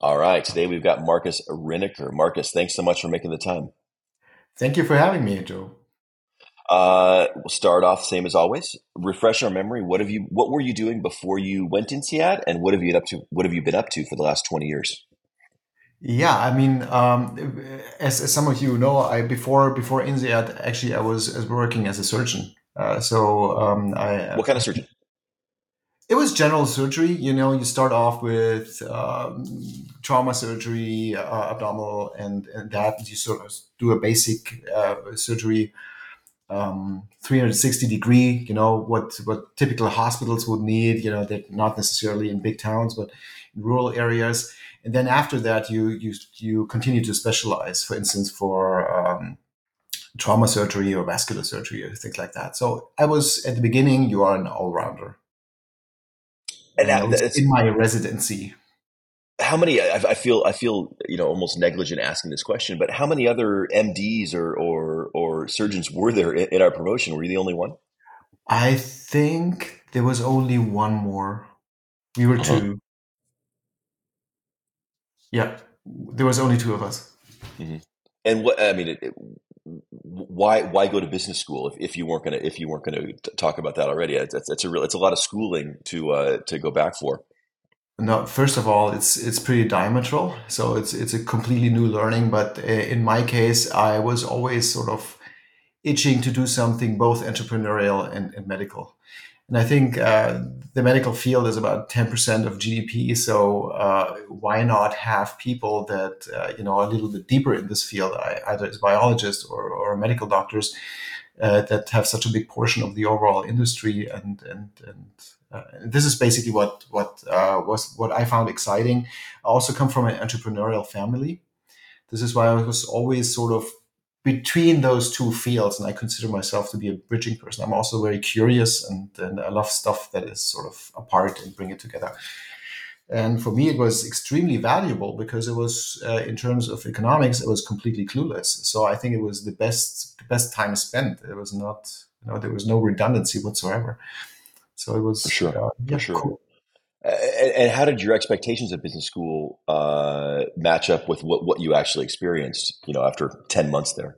All right. Today we've got Markus Rinecker. Markus, thanks so much for making the time. Thank you for having me, Joe. Uh, we'll start off same as always. Refresh our memory. What have you? What were you doing before you went INSEAD, and what have you been up to? What have you been up to for the last twenty years? Yeah, I mean, um, as, as some of you know, I before before INSEAD, actually, I was, I was working as a surgeon. Uh, so um, I. What kind of surgeon? It was general surgery. You know, you start off with um, trauma surgery, uh, abdominal, and, and that you sort of do a basic uh, surgery, um, 360 degree. You know what what typical hospitals would need. You know, they're not necessarily in big towns, but in rural areas. And then after that, you you you continue to specialize. For instance, for um, trauma surgery or vascular surgery or things like that. So I was at the beginning. You are an all rounder and was in my residency. How many? I, I, feel I feel you know almost negligent asking this question, but how many other MDs or or, or surgeons were there in, in our promotion? Were you the only one? I think there was only one more. We were uh-huh. two. Yeah, there was only two of us. Mm-hmm. And what I mean, it, it, why why go to business school if, if you weren't gonna if you weren't gonna talk about that already? It's, it's, a real it's a lot of schooling to uh, to go back for. No, first of all, it's it's pretty diametral, so it's it's a completely new learning. But uh, in my case, I was always sort of itching to do something both entrepreneurial and, and medical. And I think uh, the medical field is about 10% of GDP. So uh, why not have people that, uh, you know, are a little bit deeper in this field, either as biologists or, or medical doctors uh, that have such a big portion of the overall industry. And, and, and uh, this is basically what, what uh, was what I found exciting. I also come from an entrepreneurial family. This is why I was always sort of between those two fields, and I consider myself to be a bridging person. I'm also very curious, and, and I love stuff that is sort of apart and bring it together. And for me, it was extremely valuable because it was, uh, in terms of economics, it was completely clueless. So I think it was the best, the best time spent. It was not, you know, there was no redundancy whatsoever. So it was for sure, uh, yeah, sure. Cool. And, how did your expectations of business school uh, match up with what, what you actually experienced? You know, after ten months there.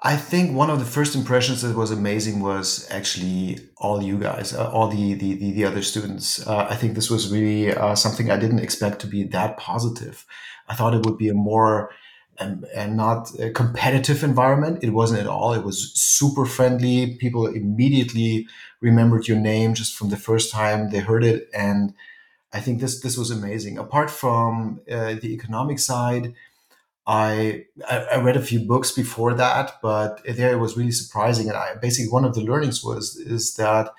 I think one of the first impressions that was amazing was actually all you guys, uh, all the, the, the the other students. Uh, I think this was really uh, something I didn't expect to be that positive. I thought it would be a more and, and not a competitive environment. It wasn't at all. It was super friendly. People immediately remembered your name just from the first time they heard it, and I think this this was amazing. Apart from uh, the economic side, I I read a few books before that, but there it was really surprising. And I basically one of the learnings was is that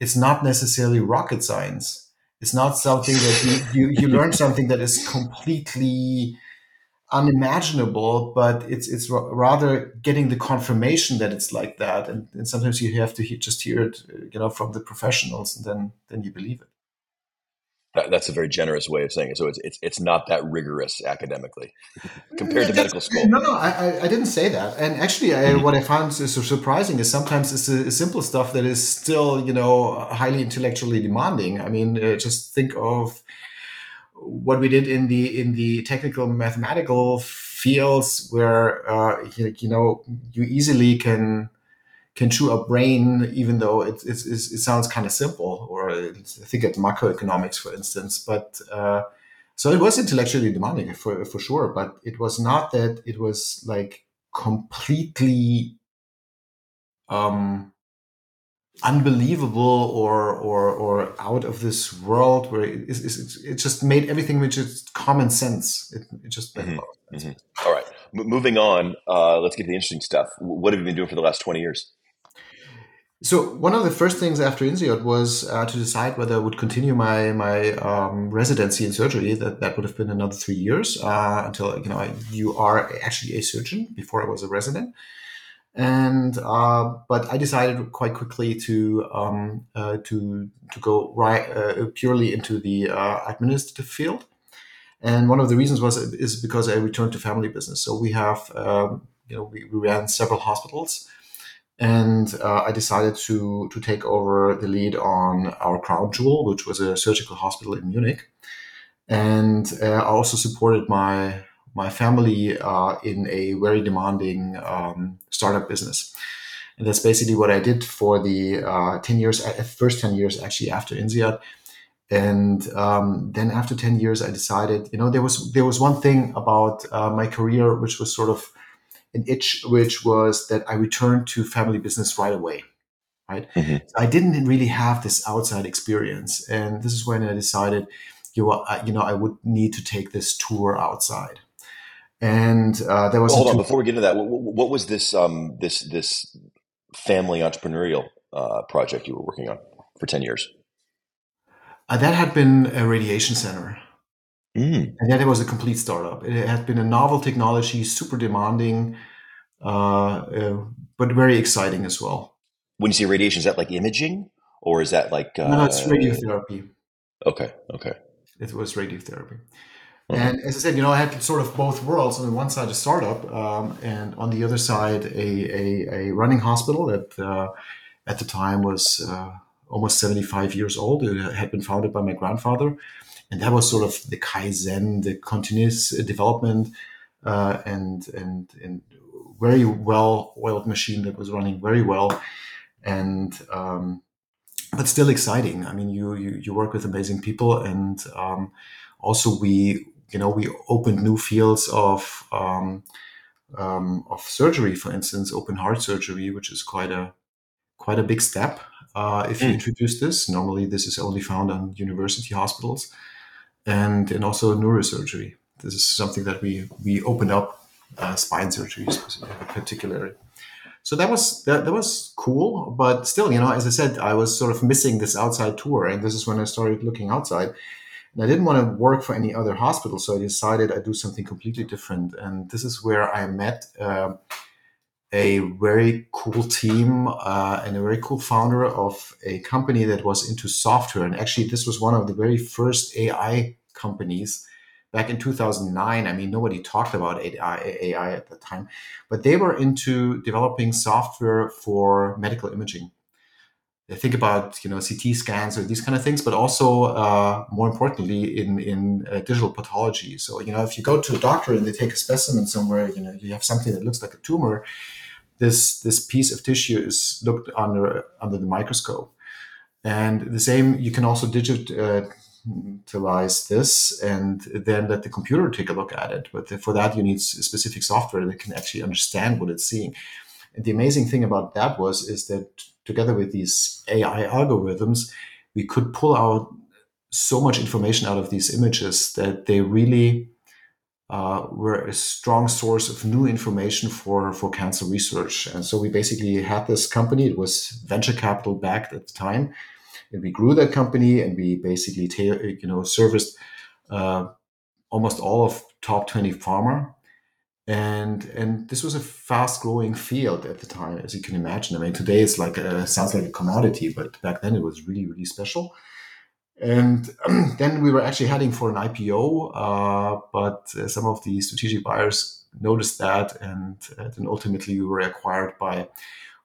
it's not necessarily rocket science. It's not something that you, you, you learn something that is completely unimaginable, but it's it's rather getting the confirmation that it's like that, and, and sometimes you have to he- just hear it, you know, from the professionals, and then then you believe it. That, that's a very generous way of saying it. So it's it's, it's not that rigorous academically compared to medical school. No, no, I, I didn't say that. And actually, I, mm-hmm. what I found is surprising is sometimes it's a, a, simple stuff that is still, you know, highly intellectually demanding. I mean, uh, just think of what we did in the in the technical mathematical fields where uh, you, you, know you easily can can chew a brain even though it, it, it sounds kind of simple or I think at macroeconomics for instance. But uh, so it was intellectually demanding for, for sure. But it was not that it was like completely um, unbelievable or or or out of this world where it, it, it just made everything which is common sense it, it just mm-hmm. mm-hmm. All right M- moving on uh, let's get to the interesting stuff what have you been doing for the last 20 years so one of the first things after INSEAD was uh, to decide whether I would continue my my um, residency in surgery. That that would have been another three years uh, until you know you are actually a surgeon. Before I was a resident, and uh, but I decided quite quickly to um, uh, to to go right uh, purely into the uh, administrative field. And one of the reasons was is because I returned to family business. So we have um, you know we, we, ran several hospitals, and uh, I decided to to take over the lead on our crown jewel, which was a surgical hospital in Munich. and uh, I also supported my my family uh, in a very demanding um, startup business. And that's basically what I did for the uh, 10 years, uh, first 10 years actually after INSEAD. And um, then after 10 years, I decided, you know, there was, there was one thing about uh, my career, which was sort of an itch, which was that I returned to family business right away. Right. Mm-hmm. So I didn't really have this outside experience. And this is when I decided, you know, I, you know, I would need to take this tour outside. And uh, there was well, hold on before we get into that. What, what was this um, this this family entrepreneurial uh, project you were working on for 10 years? Uh, that had been a radiation center. Mm. And then it was a complete startup. It had been a novel technology, super demanding, uh, uh, but very exciting as well. When you say radiation, is that like imaging or is that like. no, no, it's uh, radiotherapy. Okay, okay. It was radiotherapy. Uh-huh. And as I said, you know, I had sort of both worlds. On the one side, a startup, um, and on the other side, a, a, a running hospital that uh, at the time was uh, almost 75 years old. It had been founded by my grandfather. And that was sort of the Kaizen, the continuous development, uh, and, and, and very well oiled machine that was running very well. And, um, but still exciting. I mean, you, you, you work with amazing people and, um, also we you know, we opened new fields of um, um, of surgery, for instance, open heart surgery, which is quite a quite a big step. Uh, if you mm. introduce this, normally this is only found on university hospitals, and and also neurosurgery. This is something that we we opened up uh, spine surgery particularly. So that was that, that was cool, but still, you know, as I said, I was sort of missing this outside tour, and this is when I started looking outside and I didn't want to work for any other hospital, so I decided I'd do something completely different. And this is where I met uh, a very cool team uh, and a very cool founder of a company that was into software. And actually, this was one of the very first AI companies back in 2009. I mean, nobody talked about AI, AI at the time, but they were into developing software for medical imaging think about you know CT scans or these kind of things, but also uh, more importantly in in uh, digital pathology. So you know if you go to a doctor and they take a specimen somewhere, you know you have something that looks like a tumor. This this piece of tissue is looked under under the microscope, and the same you can also digitalize this and then let the computer take a look at it. But for that you need specific software that can actually understand what it's seeing. And the amazing thing about that was is that together with these AI algorithms, we could pull out so much information out of these images that they really uh, were a strong source of new information for, for cancer research. And so we basically had this company, it was venture capital backed at the time. And we grew that company and we basically, you know, serviced uh, almost all of top 20 pharma and and this was a fast growing field at the time as you can imagine. I mean today it's like a, sounds like a commodity but back then it was really really special. And then we were actually heading for an ipo uh, but uh, some of the strategic buyers noticed that and uh, then ultimately we were acquired by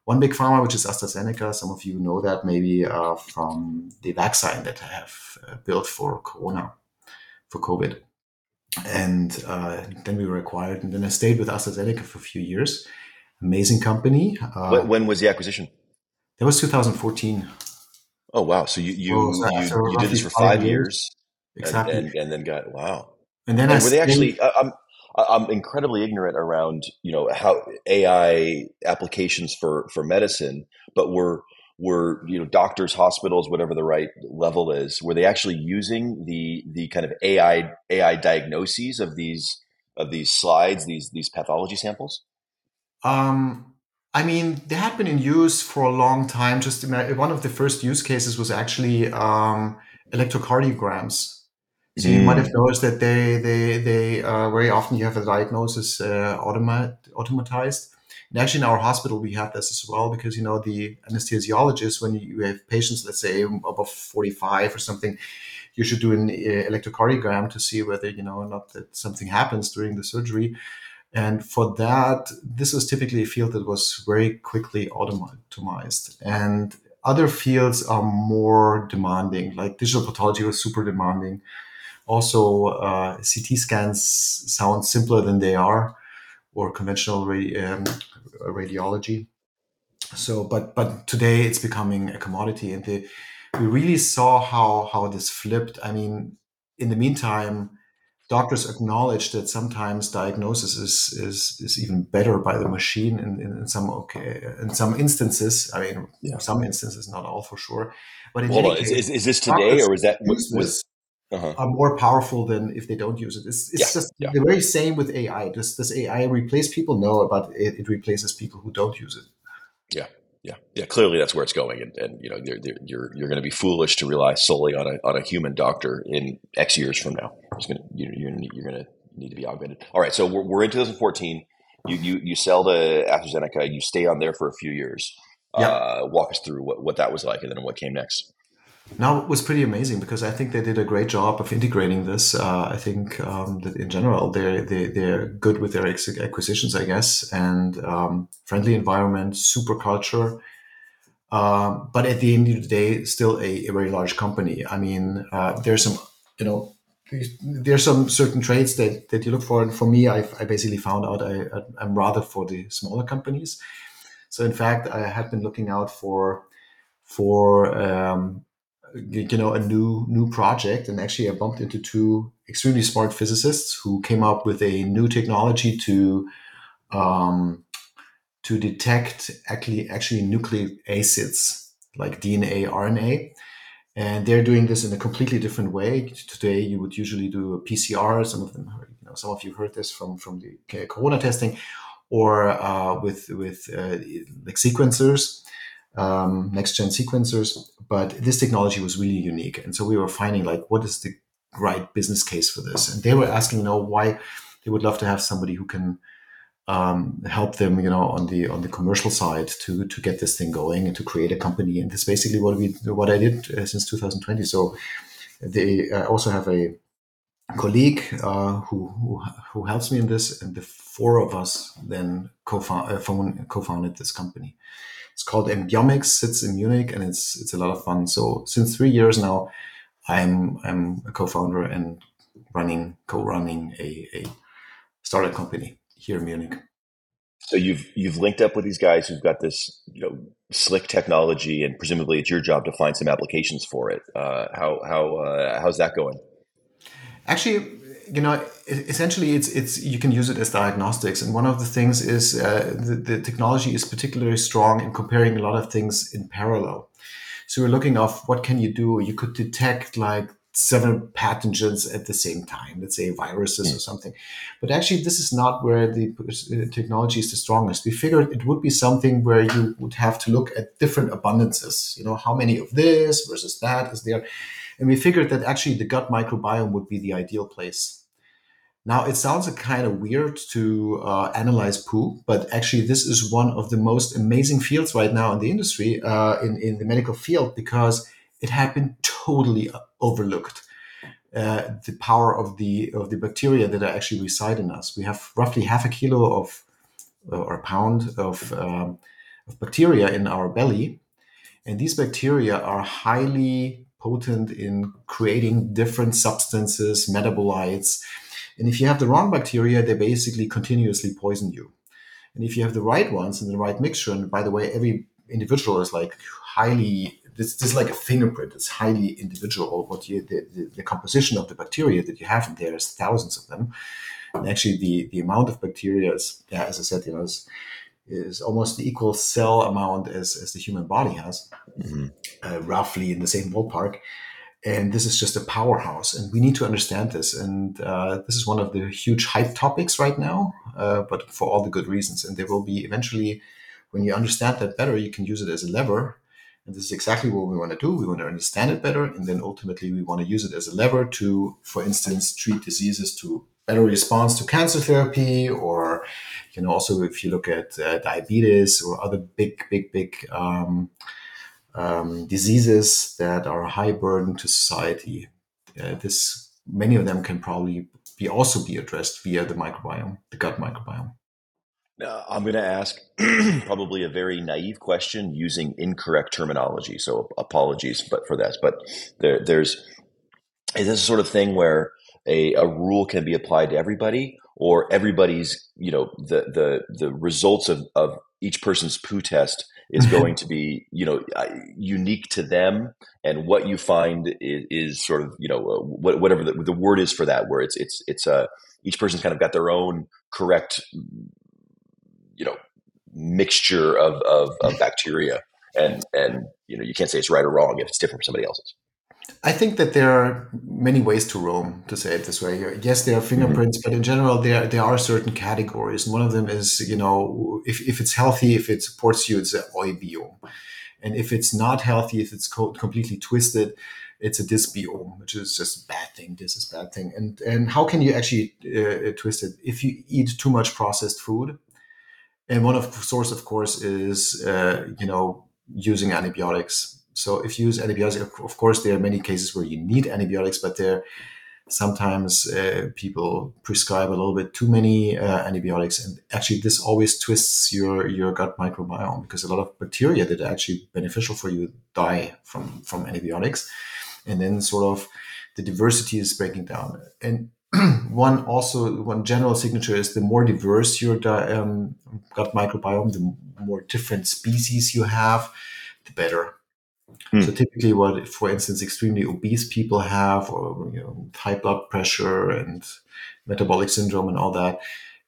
one big pharma which is astrazeneca. Some of you know that maybe uh, from the vaccine that i have uh, built for corona for covid and uh, then we were acquired, and then I stayed with AstraZeneca for a few years. Amazing company. Uh, when was the acquisition? That was 2014. Oh wow! So you you oh, you, you, did this for five, years, years, exactly, and, and, and, then got wow. And then and were they actually? I'm I'm incredibly ignorant around you know how AI applications for for medicine, but were were you know doctors hospitals whatever the right level is were they actually using the the kind of ai ai diagnoses of these of these slides these these pathology samples? Um i mean they had been in use for a long time. Just one of the first use cases was actually um electrocardiograms. So you might have mm. noticed that they they they uh, very often you have a diagnosis uh, automat automatized and actually, in our hospital, we have this as well because you know the anesthesiologist, when you have patients, let's say above forty-five or something, you should do an uh, electrocardiogram to see whether you know not that something happens during the surgery. And for that, this was typically a field that was very quickly automated. And other fields are more demanding, like digital pathology was super demanding Also, uh, CT scans sound simpler than they are, or conventional radi- um, radiology. So, but but today it's becoming a commodity, and the, we really saw how how this flipped. I mean, in the meantime, doctors acknowledge that sometimes diagnosis is is, is even better by the machine in, in, in some okay in some instances. I mean, yeah. some instances, not all for sure. But in Hold on, case, is, is, this today or is that was, was uh-huh. are more powerful than if they don't use it. It's, it's yeah, just yeah. the very same with AI. Does does AI replace people? No, but it, it, replaces people who don't use it. Yeah, yeah, yeah. Clearly, that's where it's going, and, and you know, you're you're, you're going to be foolish to rely solely on a on a human doctor in X years from now. It's going to you're you're going to need to be augmented. All right, so we're, we're in 2014. You you you sell to AstraZeneca. You stay on there for a few years. Yeah. Uh, walk us through what, what that was like, and then what came next. Now it was pretty amazing because I think they did a great job of integrating this. Uh, I think um, that in general they're they, they're good with their acquisitions, I guess, and um, friendly environment, super culture. Um, but at the end of the day, still a, a very large company. I mean, uh, there's some you know there's some certain traits that, that you look for. And for me, I've, I basically found out I, I'm rather for the smaller companies. So in fact, I had been looking out for for um, you know a new new project and actually i bumped into two extremely smart physicists who came up with a new technology to um, to detect actually actually nucleic acids like dna rna and they're doing this in a completely different way. Today you would usually do a pcr some of them you know some of you heard this from from the corona testing or uh, with with uh, like sequencers um, next gen sequencers, but this technology was really unique. And so we were finding like, what is the right business case for this? And they were asking, you know, why they would love to have somebody who can um, help them, you know, on the on the commercial side to to get this thing going and to create a company. And that's basically what we what I did uh, since 2020. So they uh, also have a colleague uh, who, who, who helps me in this, and the four of us then co-found, uh, co-founded this company. It's called Embiomics, sits in Munich, and it's it's a lot of fun. So since three years now, I'm I'm a co-founder and running co-running a, a startup company here in Munich. So you've you've linked up with these guys who've got this you know slick technology, and presumably it's your job to find some applications for it. Uh, how how uh, how's that going? Actually, you know, essentially, it's it's you can use it as diagnostics, and one of the things is uh, the, the technology is particularly strong in comparing a lot of things in parallel. So we're looking of what can you do? You could detect like seven pathogens at the same time, let's say viruses mm. or something. But actually, this is not where the uh, technology is the strongest. We figured it would be something where you would have to look at different abundances. You know, how many of this versus that is there. And we figured that actually the gut microbiome would be the ideal place now, it sounds kind of weird to uh, analyze poo, but actually, this is one of the most amazing fields right now in the industry, uh, in, in the medical field, because it had been totally overlooked. Uh, the power of the of the bacteria that actually reside in us. We have roughly half a kilo of or a pound of, um, of bacteria in our belly, and these bacteria are highly potent in creating different substances, metabolites and if you have the wrong bacteria, they basically continuously poison you. And if you have the right ones and the right mixture, and by the way, every individual is like highly, this, this is like a fingerprint. It's highly individual. What you, the, the, the composition of the bacteria that you have in there is thousands of them. And actually, the, the amount of bacteria is, yeah, as I said, you know, is, is almost the equal cell amount as, as the human body has, mm-hmm. uh, roughly in the same ballpark and this is just a powerhouse and we need to understand this and uh, this is one of the huge hype topics right now uh, but for all the good reasons and there will be eventually when you understand that better you can use it as a lever and this is exactly what we want to do we want to understand it better and then ultimately we want to use it as a lever to for instance treat diseases to better response to cancer therapy or you know also if you look at uh, diabetes or other big big big um, um, diseases that are a high burden to society. Uh, this many of them can probably be also be addressed via the microbiome, the gut microbiome. Uh, I'm going to ask probably a very naive question using incorrect terminology. So apologies, but for that. But there, there's is this sort of thing where a, a rule can be applied to everybody or everybody's you know the the the results of of each person's poo test is going to be you know uh, unique to them and what you find is, is sort of you know uh, whatever the, the, word is for that where it's it's it's a uh, each person's kind of got their own correct you know mixture of, of, of bacteria and and you know you can't say it's right or wrong if it's different from somebody else's I think that there are many ways to roam, to say it this way. Yes, there are fingerprints, mm-hmm. but in general, there there are certain categories. And one of them is, you know, if, if it's healthy, if it supports you, it's an eubiome. And if it's not healthy, if it's co- completely twisted, it's a dysbiome, which is just a bad thing. This is bad thing. And and how can you actually uh, twist it? If you eat too much processed food, and one of source, of course, is uh, you know using antibiotics. So if you use antibiotics, of course, there are many cases where you need antibiotics, but there sometimes uh, people prescribe a little bit too many uh, antibiotics, and actually this always twists your your gut microbiome because a lot of bacteria that are actually beneficial for you die from from antibiotics, and then sort of the diversity is breaking down. And one also one general signature is the more diverse your um, gut microbiome, the more different species you have, the better Hmm. So typically, what, for instance, extremely obese people have, or you know, high blood pressure and metabolic syndrome and all that,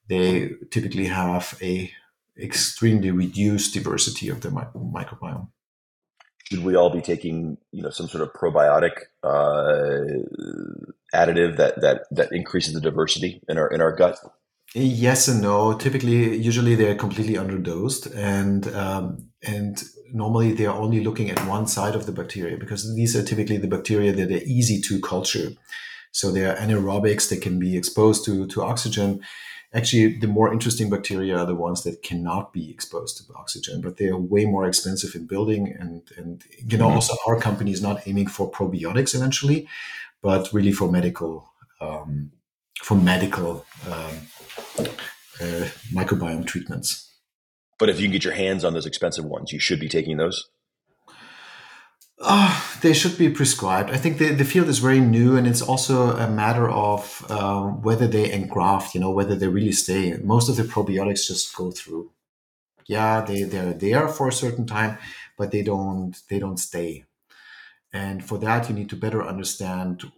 they typically have a extremely reduced diversity of their microbiome. Should we all be taking, you know, some sort of probiotic uh, additive that that that increases the diversity in our in our gut? Yes and no. Typically, usually they're completely underdosed, and um, and normally they are only looking at one side of the bacteria because these are typically the bacteria that are easy to culture. So they are anaerobics; they can be exposed to to oxygen. Actually, the more interesting bacteria are the ones that cannot be exposed to oxygen, but they are way more expensive in building. And and you know, mm-hmm. also our company is not aiming for probiotics eventually, but really for medical um, for medical. Um, uh, microbiome treatments. But if you can get your hands on those expensive ones, you should be taking those. Uh, they should be prescribed. I think the, the field is very new, and it's also a matter of uh, whether they engraft, you know, whether they really stay. Most of the probiotics just go through. Yeah, they, they're there for a certain time, but they don't they don't stay. And for that, you need to better understand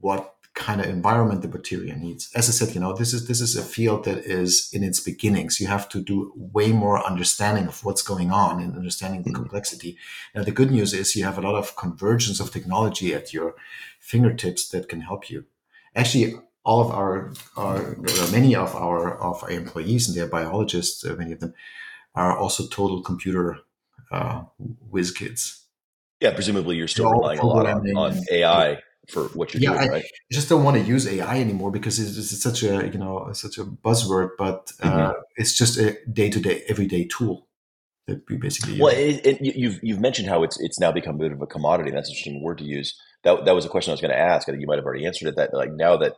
what kind of environment the bacteria needs. As I said, you know, this is this is a field that is in its beginnings. You have to do way more understanding of what's going on and understanding the mm-hmm. complexity. Now, the good news is you have a lot of convergence of technology at your fingertips that can help you. Actually, all of our, our many of our of our employees and they're biologists, uh, many of them are also total computer uh, whiz kids. Yeah, presumably you're still relying a lot on, on AI for what you're yeah, doing, right? I just don't want to use AI anymore because it's, it's such a you know such a buzzword, but uh, mm-hmm. it's just a day to day, everyday tool that we basically. Use. Well, it, it, you've you've mentioned how it's it's now become a bit of a commodity. That's an interesting word to use. That that was a question I was going to ask. I think you might have already answered it. That like now that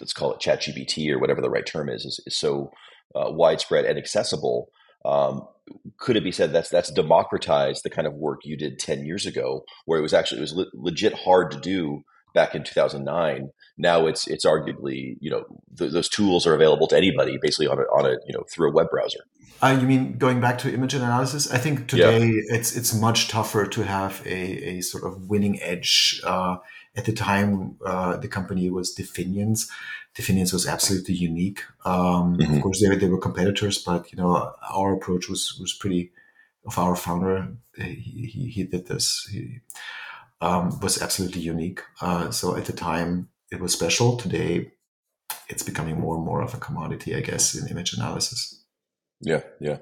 let's call it ChatGPT or whatever the right term is is, is so uh, widespread and accessible. Um, could it be said that's that's democratized the kind of work you did 10 years ago where it was actually it was le- legit hard to do back in 2009 now it's it's arguably you know th- those tools are available to anybody basically on a, on a you know through a web browser. Uh, you mean going back to image analysis? I think today yeah. it's it's much tougher to have a, a sort of winning edge uh, at the time uh, the company was definiens definiens was absolutely unique. Um, mm-hmm. of course they, they were competitors but you know our approach was was pretty of our founder. He, he, he did this. He, um, was absolutely unique. Uh, so at the time, it was special. Today, it's becoming more and more of a commodity, I guess, in image analysis. Yeah, yeah.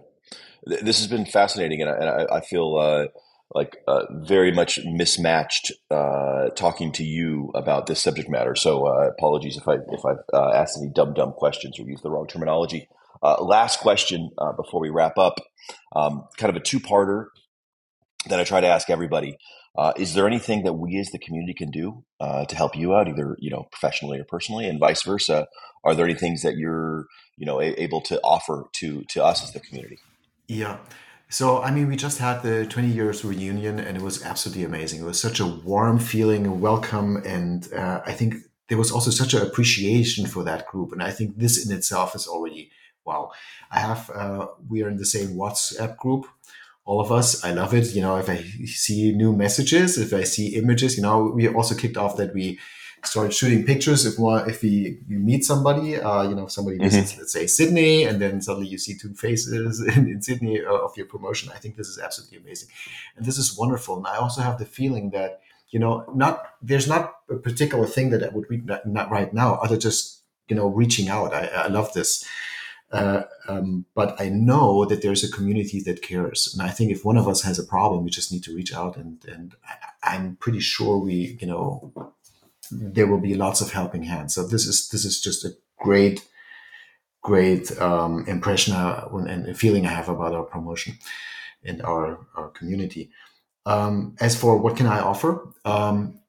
This has been fascinating, and I, and I, feel uh, like uh, very much mismatched uh, talking to you about this subject matter. So uh, apologies if I if I've uh, asked any dumb dumb questions or used the wrong terminology. last question before we wrap up, um, kind of a two parter that I try to ask everybody. Uh, is there anything that we as the community can do uh, to help you out, either you know professionally or personally, and vice versa? Are there any things that you're you know a- able to offer to to us as the community? Yeah. So, I mean, we just had the 20 years reunion and it was absolutely amazing. It was such a warm feeling welcome. And uh, I think there was also such an appreciation for that group, and I think this in itself is already wow. I have uh, we are in the same WhatsApp group, all of us. I love it. You know, if I see new messages, if I see images, you know, we also kicked off that we started shooting pictures. If one, if we you meet somebody, uh, you know, somebody mm-hmm. visits, let's say Sydney, and then suddenly you see two faces in, in Sydney uh, of your promotion. I think this is absolutely amazing, and this is wonderful. And I also have the feeling that you know, not there's not a particular thing that I would read not, not right now, other just you know reaching out. I, I love this. Uh, um, but I know that there's a community that cares, and I think if one of us has a problem, we just need to reach out, and and I, I'm pretty sure we, you know, there will be lots of helping hands. So this is this is just a great, great um, impression uh, and feeling I have about our promotion and our our community. Um, as for what can I offer, um,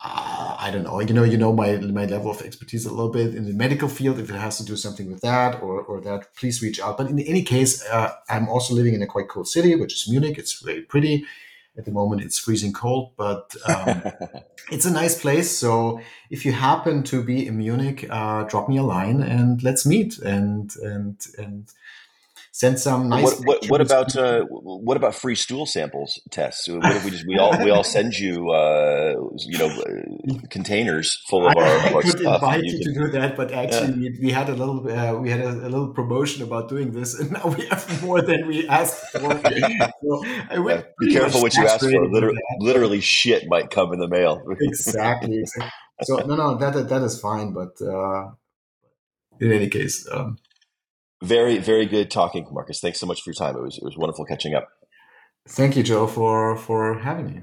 don't know. You know, you know my my level of expertise a little bit in the medical field. If it has to do something with that or or that, please reach out. But in any case, uh, I'm also living in a quite cool city, which is Munich. It's very pretty. At the moment, it's freezing cold, but um, it's a nice place. So if you happen to be in Munich, uh, drop me a line and let's meet and and and send some nice. What, what, what about uh, what about free stool samples tests? What if we just we all we all send you uh, you know uh, containers full of our, I, I our could invite you, can, to do that, but actually yeah. we, we, had a little uh, we had a, a, little promotion about doing this, and now we have more than we asked for. so yeah, be careful what you ask for. Literally, literally, shit might come in the mail. exactly, exactly. So no, no, that that is fine, but uh, in any case. Um, very, very good talking, Markus. Thanks so much for your time. It was it was wonderful catching up. Thank you, Joe, for for having me.